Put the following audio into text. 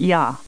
Ja.